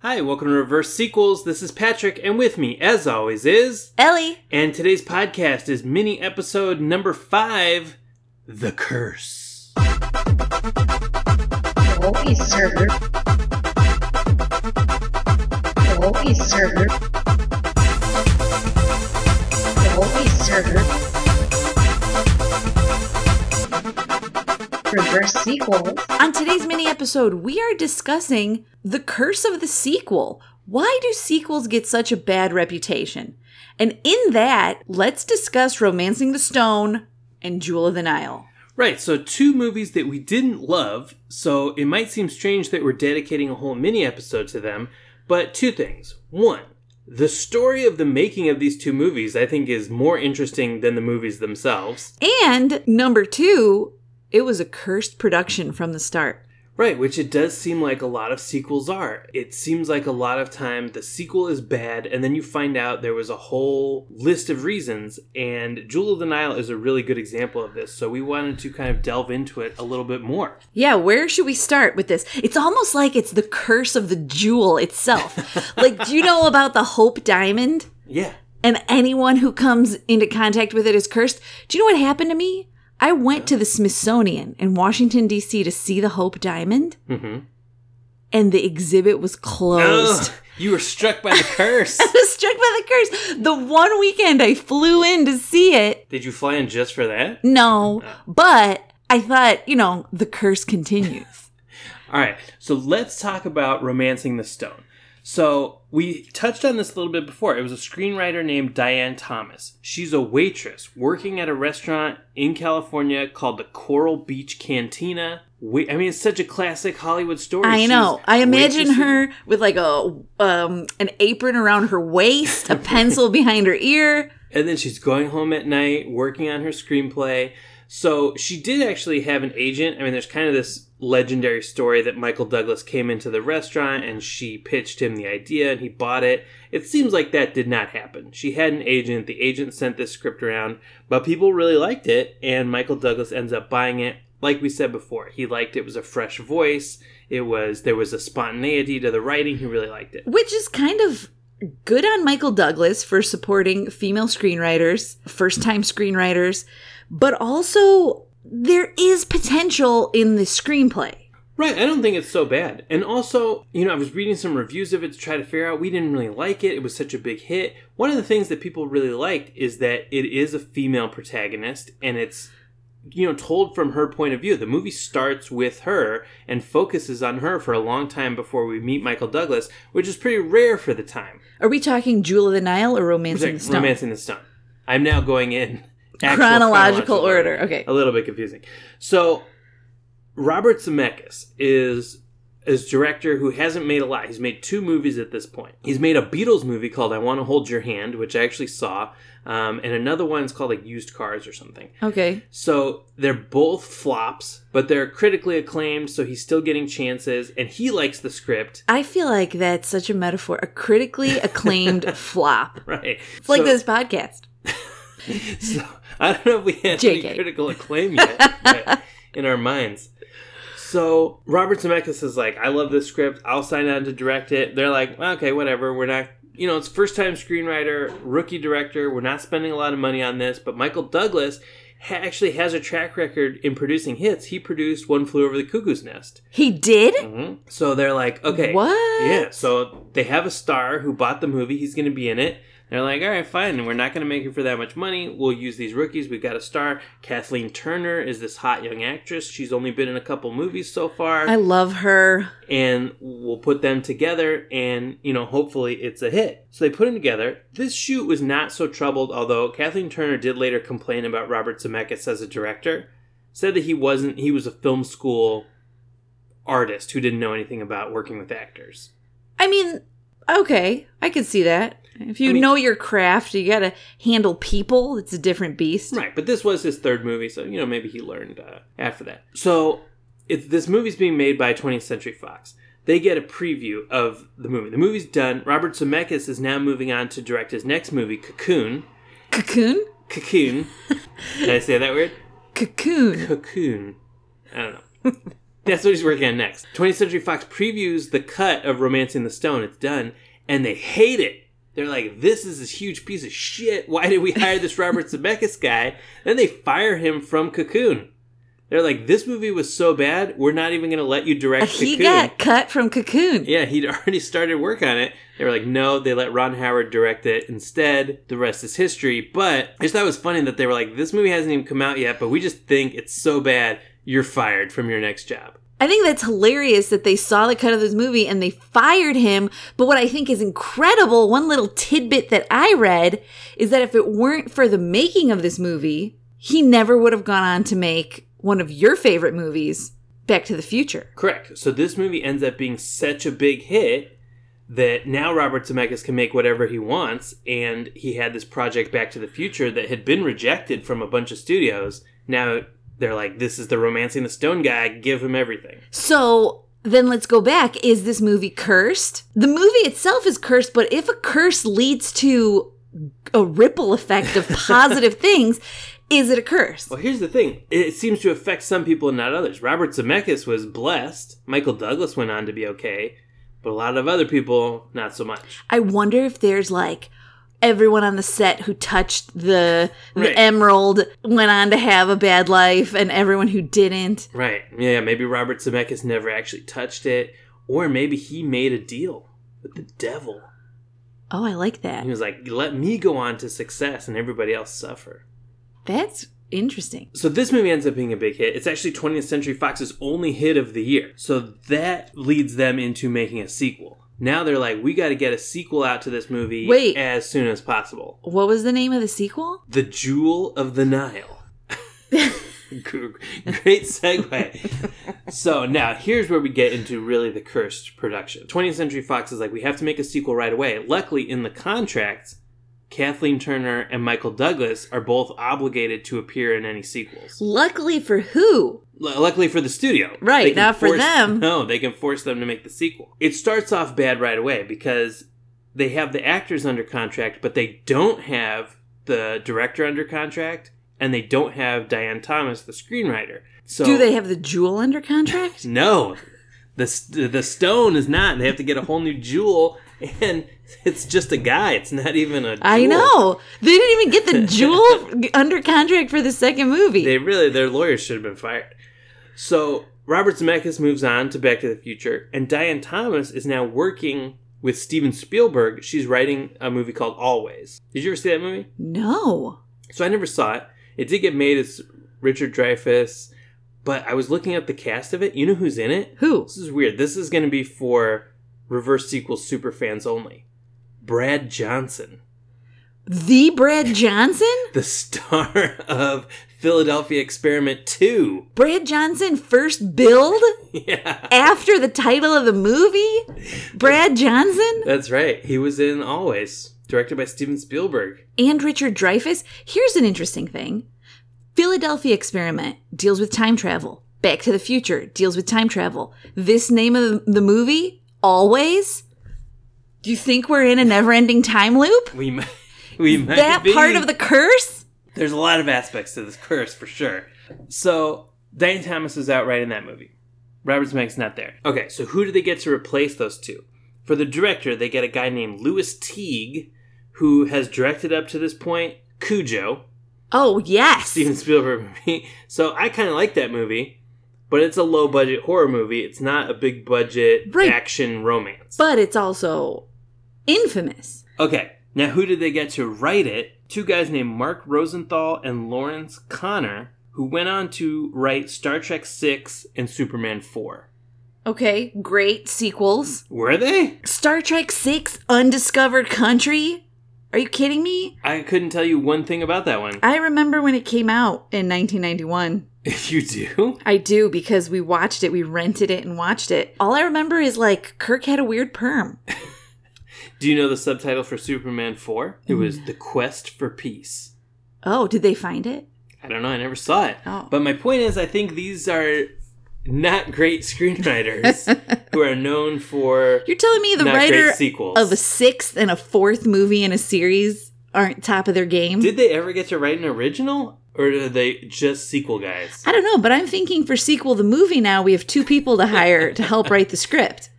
Hi, welcome to Reverse Sequels. This is Patrick, and with me, as always, is. Ellie. And today's podcast is mini episode number five The Curse. Holy server. Holy server. Holy server. Reverse sequels. On today's mini episode, we are discussing the curse of the sequel. Why do sequels get such a bad reputation? And in that, let's discuss Romancing the Stone and Jewel of the Nile. Right, so two movies that we didn't love, so it might seem strange that we're dedicating a whole mini episode to them, but two things. One, the story of the making of these two movies, I think, is more interesting than the movies themselves. And number two, it was a cursed production from the start. Right, which it does seem like a lot of sequels are. It seems like a lot of time the sequel is bad, and then you find out there was a whole list of reasons, and Jewel of the Nile is a really good example of this. So we wanted to kind of delve into it a little bit more. Yeah, where should we start with this? It's almost like it's the curse of the jewel itself. like, do you know about the Hope Diamond? Yeah. And anyone who comes into contact with it is cursed. Do you know what happened to me? I went to the Smithsonian in Washington, D.C. to see the Hope Diamond, Mm-hmm. and the exhibit was closed. you were struck by the curse. I was struck by the curse. The one weekend I flew in to see it, Did you fly in just for that? no, but I thought, you know, the curse continues. All right, so let's talk about Romancing the Stone. So, we touched on this a little bit before. It was a screenwriter named Diane Thomas. She's a waitress working at a restaurant in California called the Coral Beach Cantina. Wait, I mean, it's such a classic Hollywood story. I She's know. I imagine her with like a um an apron around her waist, a pencil behind her ear. And then she's going home at night working on her screenplay. So she did actually have an agent. I mean, there's kind of this legendary story that Michael Douglas came into the restaurant and she pitched him the idea and he bought it. It seems like that did not happen. She had an agent. The agent sent this script around, but people really liked it and Michael Douglas ends up buying it. Like we said before, he liked it. Was a fresh voice. It was there was a spontaneity to the writing. He really liked it. Which is kind of good on Michael Douglas for supporting female screenwriters, first time screenwriters, but also there is potential in the screenplay. Right, I don't think it's so bad. And also, you know, I was reading some reviews of it to try to figure out we didn't really like it. It was such a big hit. One of the things that people really liked is that it is a female protagonist and it's you know told from her point of view. The movie starts with her and focuses on her for a long time before we meet Michael Douglas, which is pretty rare for the time. Are we talking Jewel of the Nile or Romancing the Stone? Romancing the Stone. I'm now going in actual Chronological order. Okay. a little bit confusing. So Robert Zemeckis is is director who hasn't made a lot. He's made two movies at this point. He's made a Beatles movie called "I Want to Hold Your Hand," which I actually saw, um, and another one's called like "Used Cars" or something. Okay. So they're both flops, but they're critically acclaimed. So he's still getting chances, and he likes the script. I feel like that's such a metaphor. A critically acclaimed flop. Right. It's like this podcast. So I don't know if we had any critical acclaim yet but in our minds. So Robert Zemeckis is like, I love this script. I'll sign on to direct it. They're like, okay, whatever. We're not, you know, it's first time screenwriter, rookie director. We're not spending a lot of money on this. But Michael Douglas ha- actually has a track record in producing hits. He produced One Flew Over the Cuckoo's Nest. He did? hmm So they're like, okay, What? yeah, so they have a star who bought the movie. He's going to be in it. They're like, all right, fine. We're not going to make it for that much money. We'll use these rookies. We've got a star. Kathleen Turner is this hot young actress. She's only been in a couple movies so far. I love her. and we'll put them together and, you know, hopefully it's a hit. So they put them together. This shoot was not so troubled, although Kathleen Turner did later complain about Robert Zemeckis as a director. Said that he wasn't, he was a film school artist who didn't know anything about working with actors. I mean, okay, I could see that. If you I mean- know your craft, you got to handle people. It's a different beast. Right, but this was his third movie, so you know maybe he learned uh, after that. So it, this movie's being made by 20th Century Fox. They get a preview of the movie. The movie's done. Robert Zemeckis is now moving on to direct his next movie, Cocoon. Cocoon? Cocoon. Did I say that word? Cocoon. Cocoon. I don't know. That's what he's working on next. 20th Century Fox previews the cut of Romancing the Stone. It's done, and they hate it. They're like, this is this huge piece of shit. Why did we hire this Robert Zemeckis guy? Then they fire him from Cocoon. They're like, this movie was so bad, we're not even going to let you direct He Cocoon. got cut from Cocoon. Yeah, he'd already started work on it. They were like, no, they let Ron Howard direct it instead. The rest is history. But I just thought it was funny that they were like, this movie hasn't even come out yet, but we just think it's so bad, you're fired from your next job. I think that's hilarious that they saw the cut of this movie and they fired him. But what I think is incredible, one little tidbit that I read is that if it weren't for the making of this movie, he never would have gone on to make one of your favorite movies, Back to the Future. Correct. So this movie ends up being such a big hit that now Robert Zemeckis can make whatever he wants, and he had this project Back to the Future that had been rejected from a bunch of studios. Now they're like, this is the Romancing the Stone guy, give him everything. So then let's go back. Is this movie cursed? The movie itself is cursed, but if a curse leads to a ripple effect of positive things, is it a curse? Well, here's the thing. It seems to affect some people and not others. Robert Zemeckis was blessed. Michael Douglas went on to be okay. But a lot of other people, not so much. I wonder if there's like everyone on the set who touched the, the Right. emerald went on to have a bad life and everyone who didn't. Right. Yeah, maybe Robert Zemeckis never actually touched it. Or maybe he made a deal with the devil. Oh, I like that. He was like, let me go on to success and everybody else suffer. That's interesting. So this movie ends up being a big hit. It's actually 20th Century Fox's only hit of the year. So that leads them into making a sequel. Now they're like, we got to get a sequel out to this movie Wait. as soon as possible. What was the name of the sequel? The Jewel of the Nile. Great segue. so now here's where we get into really the cursed production. 20th Century Fox is like, we have to make a sequel right away. Luckily, in the contracts, Kathleen Turner and Michael Douglas are both obligated to appear in any sequels. Luckily for who? L- luckily for the studio. Right, not for force- them. No, they can force them to make the sequel. It starts off bad right away because they have the actors under contract, but they don't have the director under contract, and they don't have Diane Thomas, the screenwriter. So Do they have the jewel under contract? No, the st- the stone is not. They have to get a whole new jewel, and it's just a guy. It's not even a. I jewel. know. They didn't even get the jewel under contract for the second movie. They really, their lawyers should have been fired. So Robert Zemeckis moves on to Back to the Future, and Diane Thomas is now working with Steven Spielberg. She's writing a movie called Always. Did you ever see that movie? no. So I never saw it. It did get made as Richard Dreyfuss, but I was looking at the cast of it. You know who's in it? Who? This is weird. This is going to be for reverse sequel super fans only. Brad Johnson, The Brad Johnson? the star of Philadelphia Experiment 2. Brad Johnson first build? Yeah. after the title of the movie? Brad Johnson? That's right. He was in Always, directed by Steven Spielberg. and Richard Dreyfuss. Here's an interesting thing Philadelphia Experiment deals with time travel. Back to the Future deals with time travel. This name of the movie, Always? Do you think we're in a never ending time loop? We might, we might That be. part of the curse? There's a lot of aspects to this curse for sure. So Diane Thomas is out writing that movie. Robert Zemeckis not there. Okay, so who do they get to replace those two? For the director, they get a guy named Lewis Teague, who has directed up to this point Cujo, Oh, yes. Steven Spielberg movie. So I kind of like that movie, but it's a low budget horror movie. It's not a big budget Right. action romance. But it's also infamous. Okay, now who did they get to write it? Two guys named Mark Rosenthal and Lawrence Konner, who went on to write Star Trek VI and Superman 4. Okay, great sequels. Were they? Star Trek 6 Undiscovered Country? Are you kidding me? I couldn't tell you one thing about that one. I remember when it came out in 1991. you do? I do because we watched it, we rented it and watched it. All I remember is like Kirk had a weird perm. Do you know the subtitle for Superman 4? It was mm. The Quest for Peace. Oh, did they find it? I don't know, I never saw it. Oh. But my point is, I think these are not great screenwriters who are known for You're telling me the writer of a sixth and a fourth movie in a series aren't top of their game? Did they ever get to write an original? or are they just sequel guys? I don't know, but I'm thinking for sequel the movie now we have two people to hire to help write the script.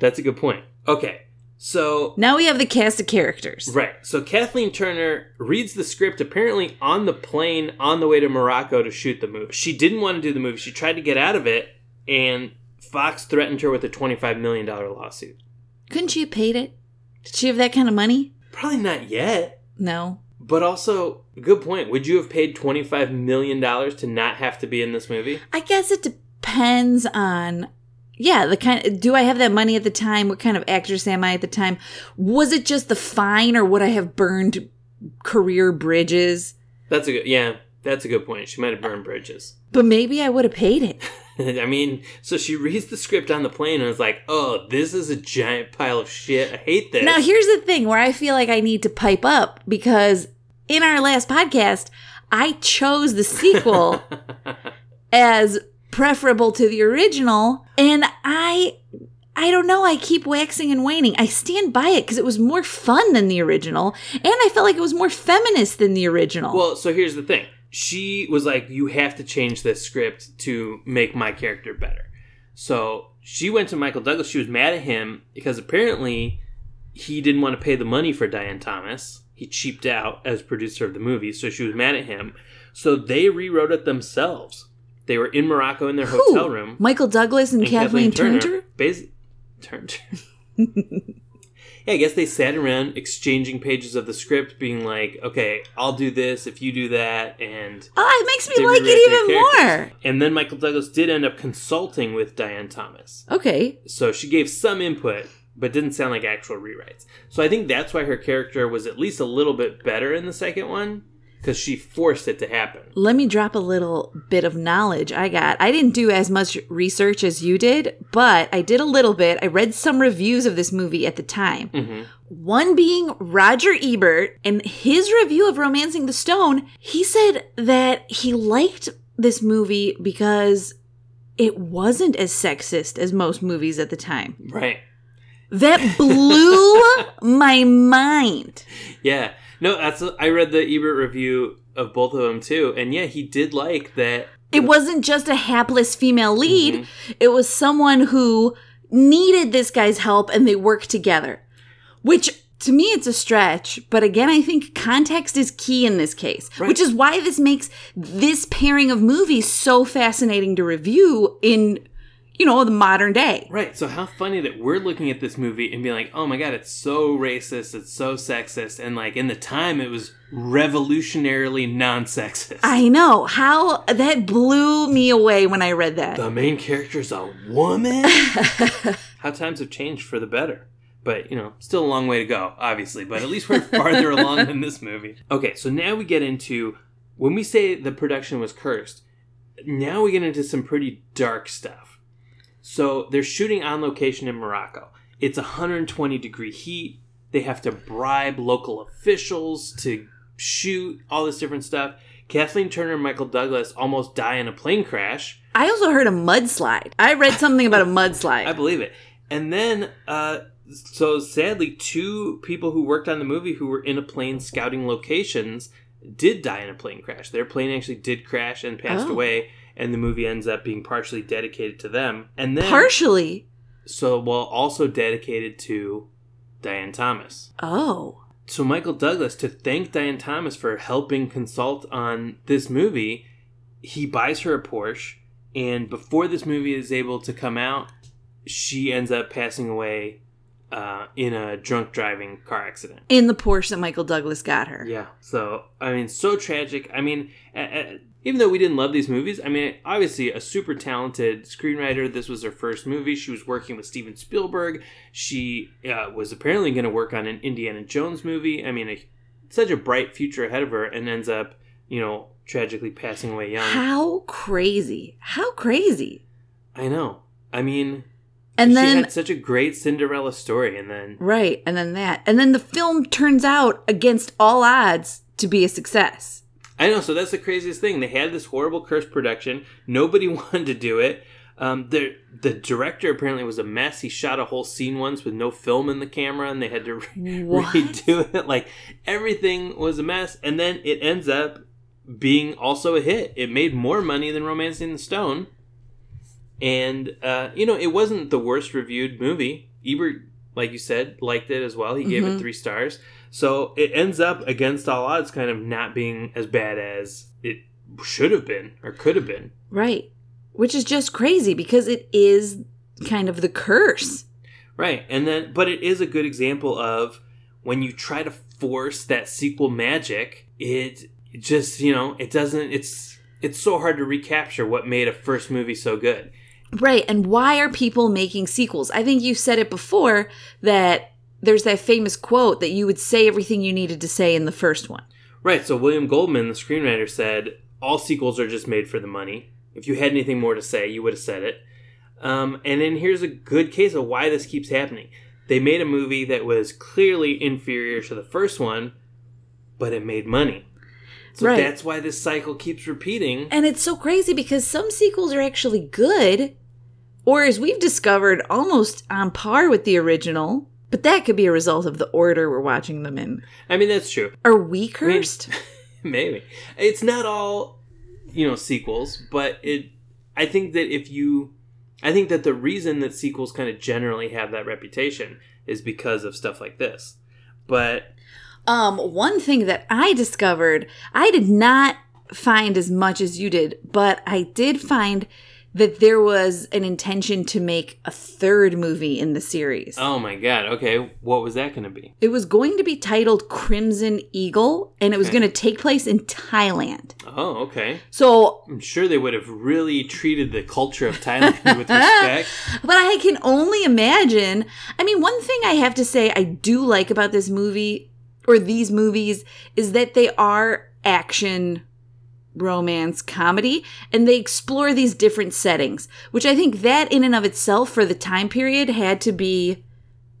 That's a good point. Okay, so Now we have the cast of characters. right, so Kathleen Turner reads the script apparently on the plane on the way to Morocco to shoot the movie. She didn't want to do the movie. She tried to get out of it, and Fox threatened her with a twenty-five million dollar lawsuit. Couldn't she have paid it? Did she have that kind of money? Probably not yet. No. But also, good point. Would you have paid $25 million to not have to be in this movie? I guess it depends on yeah, the kind do I have that money at the time? What kind of actress am I at the time? Was it just the fine or would I have burned career bridges? That's a good, yeah, that's a good point. She might have burned bridges. But maybe I would have paid it. I mean, so she reads the script on the plane and was like, oh, this is a giant pile of shit. I hate this. Now, here's the thing where I feel like I need to pipe up because in our last podcast, I chose the sequel as preferable to the original, and I. I don't know. I keep waxing and waning. I stand by it because it was more fun than the original, and I felt like it was more feminist than the original. Well, so here's the thing. She was like, you have to change this script to make my character better. So she went to Michael Douglas. She was mad at him because apparently he didn't want to pay the money for Diane Thomas. He cheaped out as producer of the movie, so she was mad at him. So they rewrote it themselves. They were in Morocco in their Who? hotel room. Michael Douglas and, and Kathleen, Turner. Basi- Turner. yeah, I guess they sat around exchanging pages of the script, being like, "Okay, I'll do this if you do that," and Oh, it makes me like it even more. And then Michael Douglas did end up consulting with Diane Thomas, Okay. so she gave some input, but didn't sound like actual rewrites. So I think that's why her character was at least a little bit better in the second one because she forced it to happen. Let me drop a little bit of knowledge I got. I didn't do as much research as you did, but I did a little bit. I read some reviews of this movie at the time. hmm One being Roger Ebert, and his review of Romancing the Stone, he said that he liked this movie because it wasn't as sexist as most movies at the time. Right. That blew my mind. Yeah. No, that's I read the Ebert review of both of them too, and yeah, he did like that. It wasn't just a hapless female lead, Mm-hmm. it was someone who needed this guy's help and they worked together. Which to me it's a stretch, but again I think context is key in this case, Right. which is why this makes this pairing of movies so fascinating to review in you know the modern day. Right. So how funny that we're looking at this movie and being like, "Oh my god, it's so racist, it's so sexist," and like in the time it was revolutionarily non-sexist. I know how that blew me away when I read that. the main character's a woman. how times have changed for the better. But, you know, still a long way to go, obviously, but at least we're farther along than this movie. Okay, so now we get into when we say the production was cursed, now we get into some pretty dark stuff. So they're shooting on location in Morocco. It's 120 degree heat. They have to bribe local officials to shoot all this different stuff. Kathleen Turner and Michael Douglas almost die in a plane crash. I also heard a mudslide. I read something about a mudslide. I believe it. And then, uh, so sadly, two people who worked on the movie who were in a plane scouting locations did die in a plane crash. Their plane actually did crash and passed Oh. away, and the movie ends up being partially dedicated to them. And then, Partially. so well, also dedicated to Diane Thomas. Oh. So Michael Douglas, to thank Diane Thomas for helping consult on this movie, he buys her a Porsche, and before this movie is able to come out, she ends up passing away uh, in a drunk driving car accident. In the Porsche that Michael Douglas got her. Yeah. So I mean, so tragic. I mean, uh, uh, even though we didn't love these movies, I mean, obviously a super talented screenwriter. This was her first movie. She was working with Steven Spielberg. She uh, was apparently going to work on an Indiana Jones movie. I mean, a, such a bright future ahead of her, and ends up, you know, tragically passing away young. How crazy. How crazy. I know. I mean, And she then had such a great Cinderella story, and then right, and then that. And then the film turns out against all odds to be a success. I know. So that's the craziest thing. They had this horrible cursed production. Nobody wanted to do it. Um, the the director apparently was a mess. He shot a whole scene once with no film in the camera, and they had to re- redo it. Like everything was a mess, and then it ends up being also a hit. It made more money than Romancing the Stone. And, uh, you know, it wasn't the worst reviewed movie. Ebert, like you said, liked it as well. He gave it three stars. So it ends up, against all odds, kind of not being as bad as it should have been or could have been. Right. Which is just crazy because it is kind of the curse. Right. And then, but it is a good example of when you try to force that sequel magic, it just, you know, it doesn't, it's, it's so hard to recapture what made a first movie so good. Right. And why are people making sequels? I think you said it before that there's that famous quote that you would say everything you needed to say in the first one. Right. So William Goldman, the screenwriter, said all sequels are just made for the money. If you had anything more to say, you would have said it. Um, and then here's a good case of why this keeps happening. They made a movie that was clearly inferior to the first one, but it made money. So Right. that's why this cycle keeps repeating. And it's so crazy because some sequels are actually good, or as we've discovered, almost on par with the original. But that could be a result of the order we're watching them in. I mean, that's true. Are we cursed? Maybe it's not all, you know, sequels, but it. I think that if you, I think that the reason that sequels kind of generally have that reputation is because of stuff like this. But Um, one thing that I discovered, I did not find as much as you did, but I did find that there was an intention to make a third movie in the series. oh my god, okay, what was that going to be? It was going to be titled Crimson Eagle, and it was Okay. going to take place in Thailand. Oh, okay. So, I'm sure they would have really treated the culture of Thailand with respect. but I can only imagine. I mean, one thing I have to say I do like about this movie or these movies is that they are action romance comedy and they explore these different settings which i think that in and of itself for the time period had to be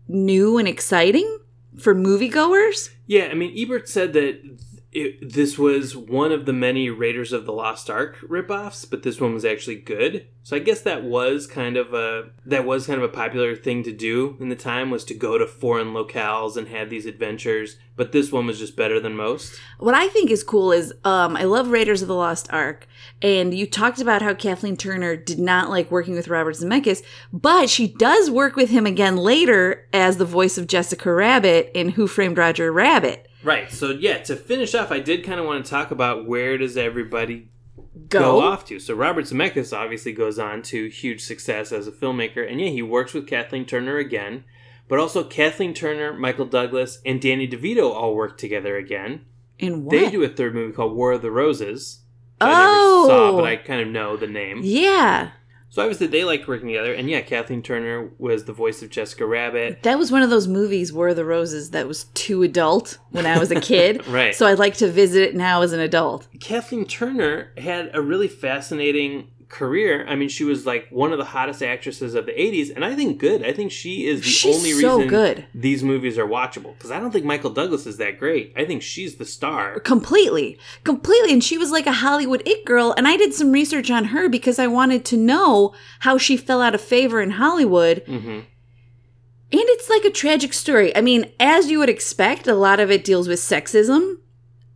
new and exciting for moviegoers. Yeah, I mean, Ebert said that it, this was one of the many Raiders of the Lost Ark ripoffs, but this one was actually good. So I guess that was kind of a that was kind of a popular thing to do in the time was to go to foreign locales and have these adventures. But this one was just better than most. What I think is cool is um, I love Raiders of the Lost Ark, and you talked about how Kathleen Turner did not like working with Robert Zemeckis, but she does work with him again later as the voice of Jessica Rabbit in Who Framed Roger Rabbit. Right. So yeah, to finish off, I did kind of want to talk about where does everybody Go. go off to. So Robert Zemeckis obviously goes on to huge success as a filmmaker, and yeah, he works with Kathleen Turner again, but also Kathleen Turner, Michael Douglas, and Danny DeVito all work together again. In what? They do a third movie called War of the Roses. Oh! I never saw, but oh. I kind of know the name. Yeah, So obviously they liked working together, and yeah, Kathleen Turner was the voice of Jessica Rabbit. that was one of those movies, War of the Roses, that was too adult when I was a kid. Right. So I'd like to visit it now as an adult. Kathleen Turner had a really fascinating career. I mean, she was like one of the hottest actresses of the 80s, and I think good. I think she is the She's only so reason good. these movies are watchable. Because I don't think Michael Douglas is that great. I think she's the star. completely completely and she was like a hollywood it girl and i did some research on her because i wanted to know how she fell out of favor in hollywood hmm and it's like a tragic story i mean as you would expect a lot of it deals with sexism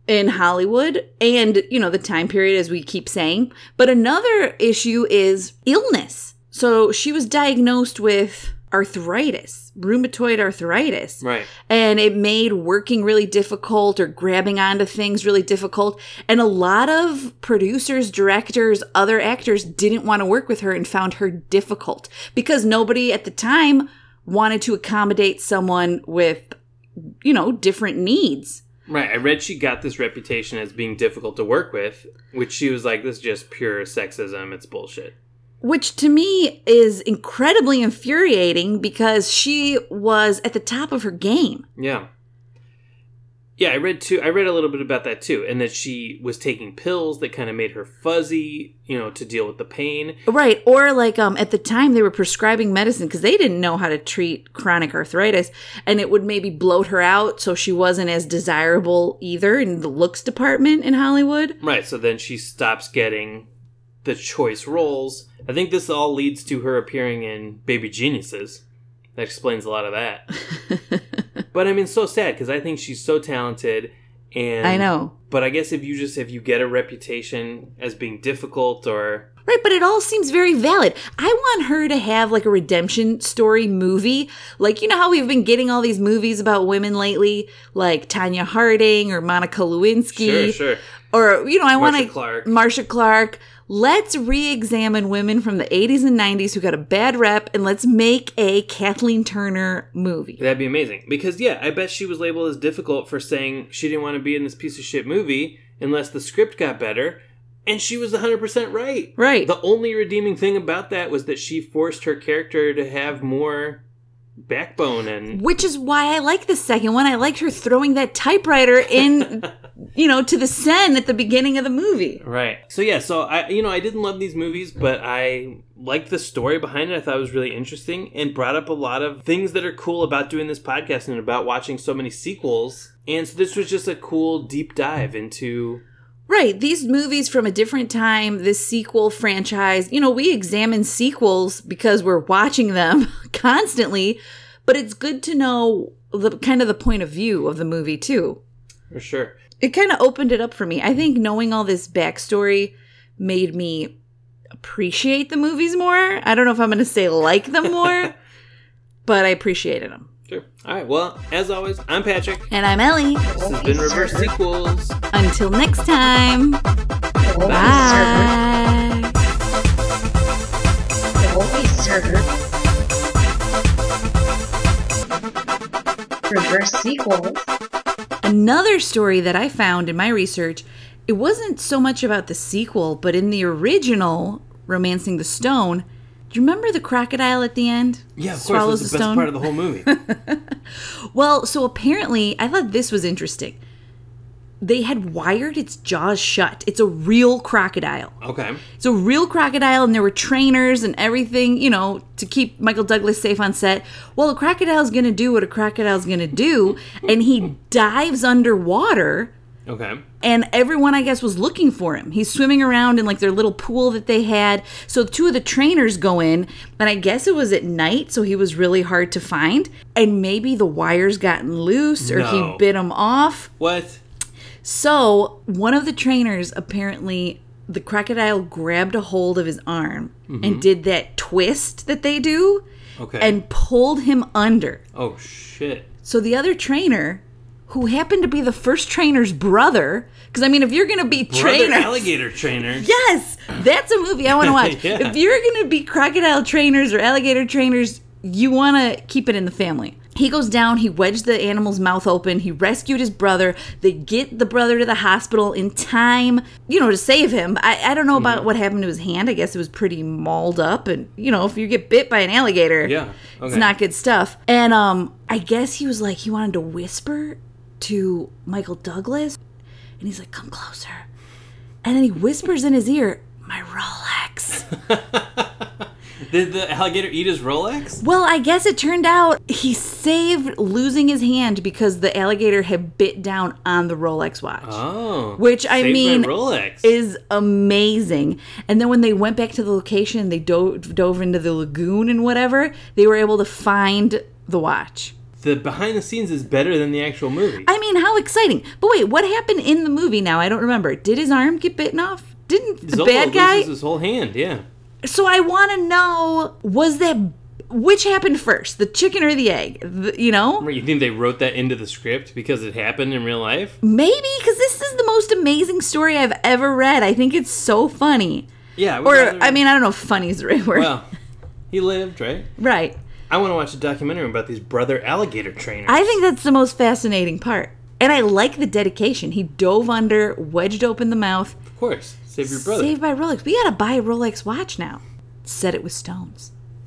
in hollywood and you know the time period as we keep saying but another issue is illness so she was diagnosed with arthritis rheumatoid arthritis Right. and it made working really difficult or grabbing onto things really difficult. And a lot of producers, directors, other actors didn't want to work with her and found her difficult because nobody at the time wanted to accommodate someone with, you know, different needs. Right. I read she got this reputation as being difficult to work with, which she was like, this is just pure sexism. It's bullshit. Which to me is incredibly infuriating because she was at the top of her game. Yeah. Yeah, I read too. I read a little bit about that too, and that she was taking pills that kind of made her fuzzy, you know, to deal with the pain. Right. Or like um at the time they were prescribing medicine because they didn't know how to treat chronic arthritis and it would maybe bloat her out so she wasn't as desirable either in the looks department in Hollywood. Right. So then she stops getting the choice roles. I think this all leads to her appearing in Baby Geniuses. That explains a lot of that. but I mean, so sad because I think she's so talented, And I know. But I guess if you just if you get a reputation as being difficult or Right, but it all seems very valid. I want her to have like a redemption story movie. Like, you know how we've been getting all these movies about women lately, like Tonya Harding or Monica Lewinsky. sure, sure. Or, you know, I want Marcia to. Clark. Marcia Clark. Let's re examine women from the 80s and 90s who got a bad rep and let's make a Kathleen Turner movie. That'd be amazing. Because yeah, I bet she was labeled as difficult for saying she didn't want to be in this piece of shit movie unless the script got better. And she was 100% right. Right. The only redeeming thing about that was that she forced her character to have more backbone and Which is why I like the second one. I liked her throwing that typewriter in, you know, to the Sen at the beginning of the movie. Right. So yeah, so I you know, I didn't love these movies, but I liked the story behind it. I thought it was really interesting and brought up a lot of things that are cool about doing this podcast and about watching so many sequels. And so this was just a cool deep dive into Right. These movies from a different time, this sequel franchise, you know, we examine sequels because we're watching them constantly, but it's good to know the kind of the point of view of the movie too. for sure. It kind of opened it up for me. I think knowing all this backstory made me appreciate the movies more. I don't know if I'm going to say like them more, but I appreciated them. Sure. All right. Well, as always, I'm Patrick. And I'm Ellie. This has been Reverse Sequels. Until next time. It won't be server. Bye. It won't be server. Reverse sequels. Another story that I found in my research, it wasn't so much about the sequel, but in the original Romancing the Stone. Do you remember the crocodile at the end? Yeah, of course. Swallows That's the the best part of the whole movie. Well, so apparently, I thought this was interesting. They had wired its jaws shut. It's a real crocodile. okay. It's a real crocodile, and there were trainers and everything, you know, to keep Michael Douglas safe on set. Well, a crocodile's gonna do what a crocodile's gonna do, and he dives underwater, Okay. and everyone, I guess, was looking for him. He's swimming around in like their little pool that they had. So two of the trainers go in, and I guess it was at night, so he was really hard to find. And maybe the wires gotten loose, or No. he bit him off. What? So one of the trainers apparently the crocodile grabbed a hold of his arm and mm-hmm. did that twist that they do Okay. and pulled him under. oh shit. So the other trainer, who happened to be the first trainer's brother, because I mean, if you're gonna be trainer, alligator trainers. yes, that's a movie I want to watch. Yeah. If you're gonna be crocodile trainers or alligator trainers, you want to keep it in the family. He goes down, he wedged the animal's mouth open, he rescued his brother. They get the brother to the hospital in time, you know, to save him. I, I don't know Mm-hmm. about what happened to his hand. I guess it was pretty mauled up. And, you know, if you get bit by an alligator, Yeah, it's not good stuff. And um, I guess he was like, he wanted to whisper to Michael Douglas. And he's like, come closer. And then he whispers in his ear, my Rolex. Did the alligator eat his Rolex? Well, I guess it turned out he saved losing his hand because the alligator had bit down on the Rolex watch. Oh. Which, I mean, Rolex. Is amazing. And then when they went back to the location, they dove, dove into the lagoon and whatever, they were able to find the watch. The behind the scenes is better than the actual movie. I mean, how exciting. But wait, what happened in the movie now? I don't remember. Did his arm get bitten off? Didn't the Zolo bad guy? loses his whole hand. Yeah. So I want to know was that which happened first, the chicken or the egg? The- you know, You think they wrote that into the script because it happened in real life? maybe because this is the most amazing story I've ever read. I think it's so funny. Yeah. Or rather- I mean, I don't know if funny is the right word. well, he lived, right? right. I want to watch a documentary about these brother alligator trainers. I think that's the most fascinating part. And I like the dedication. He dove under, wedged open the mouth. of course, save your brother. Saved by Rolex. We gotta buy a Rolex watch now. Set it with stones.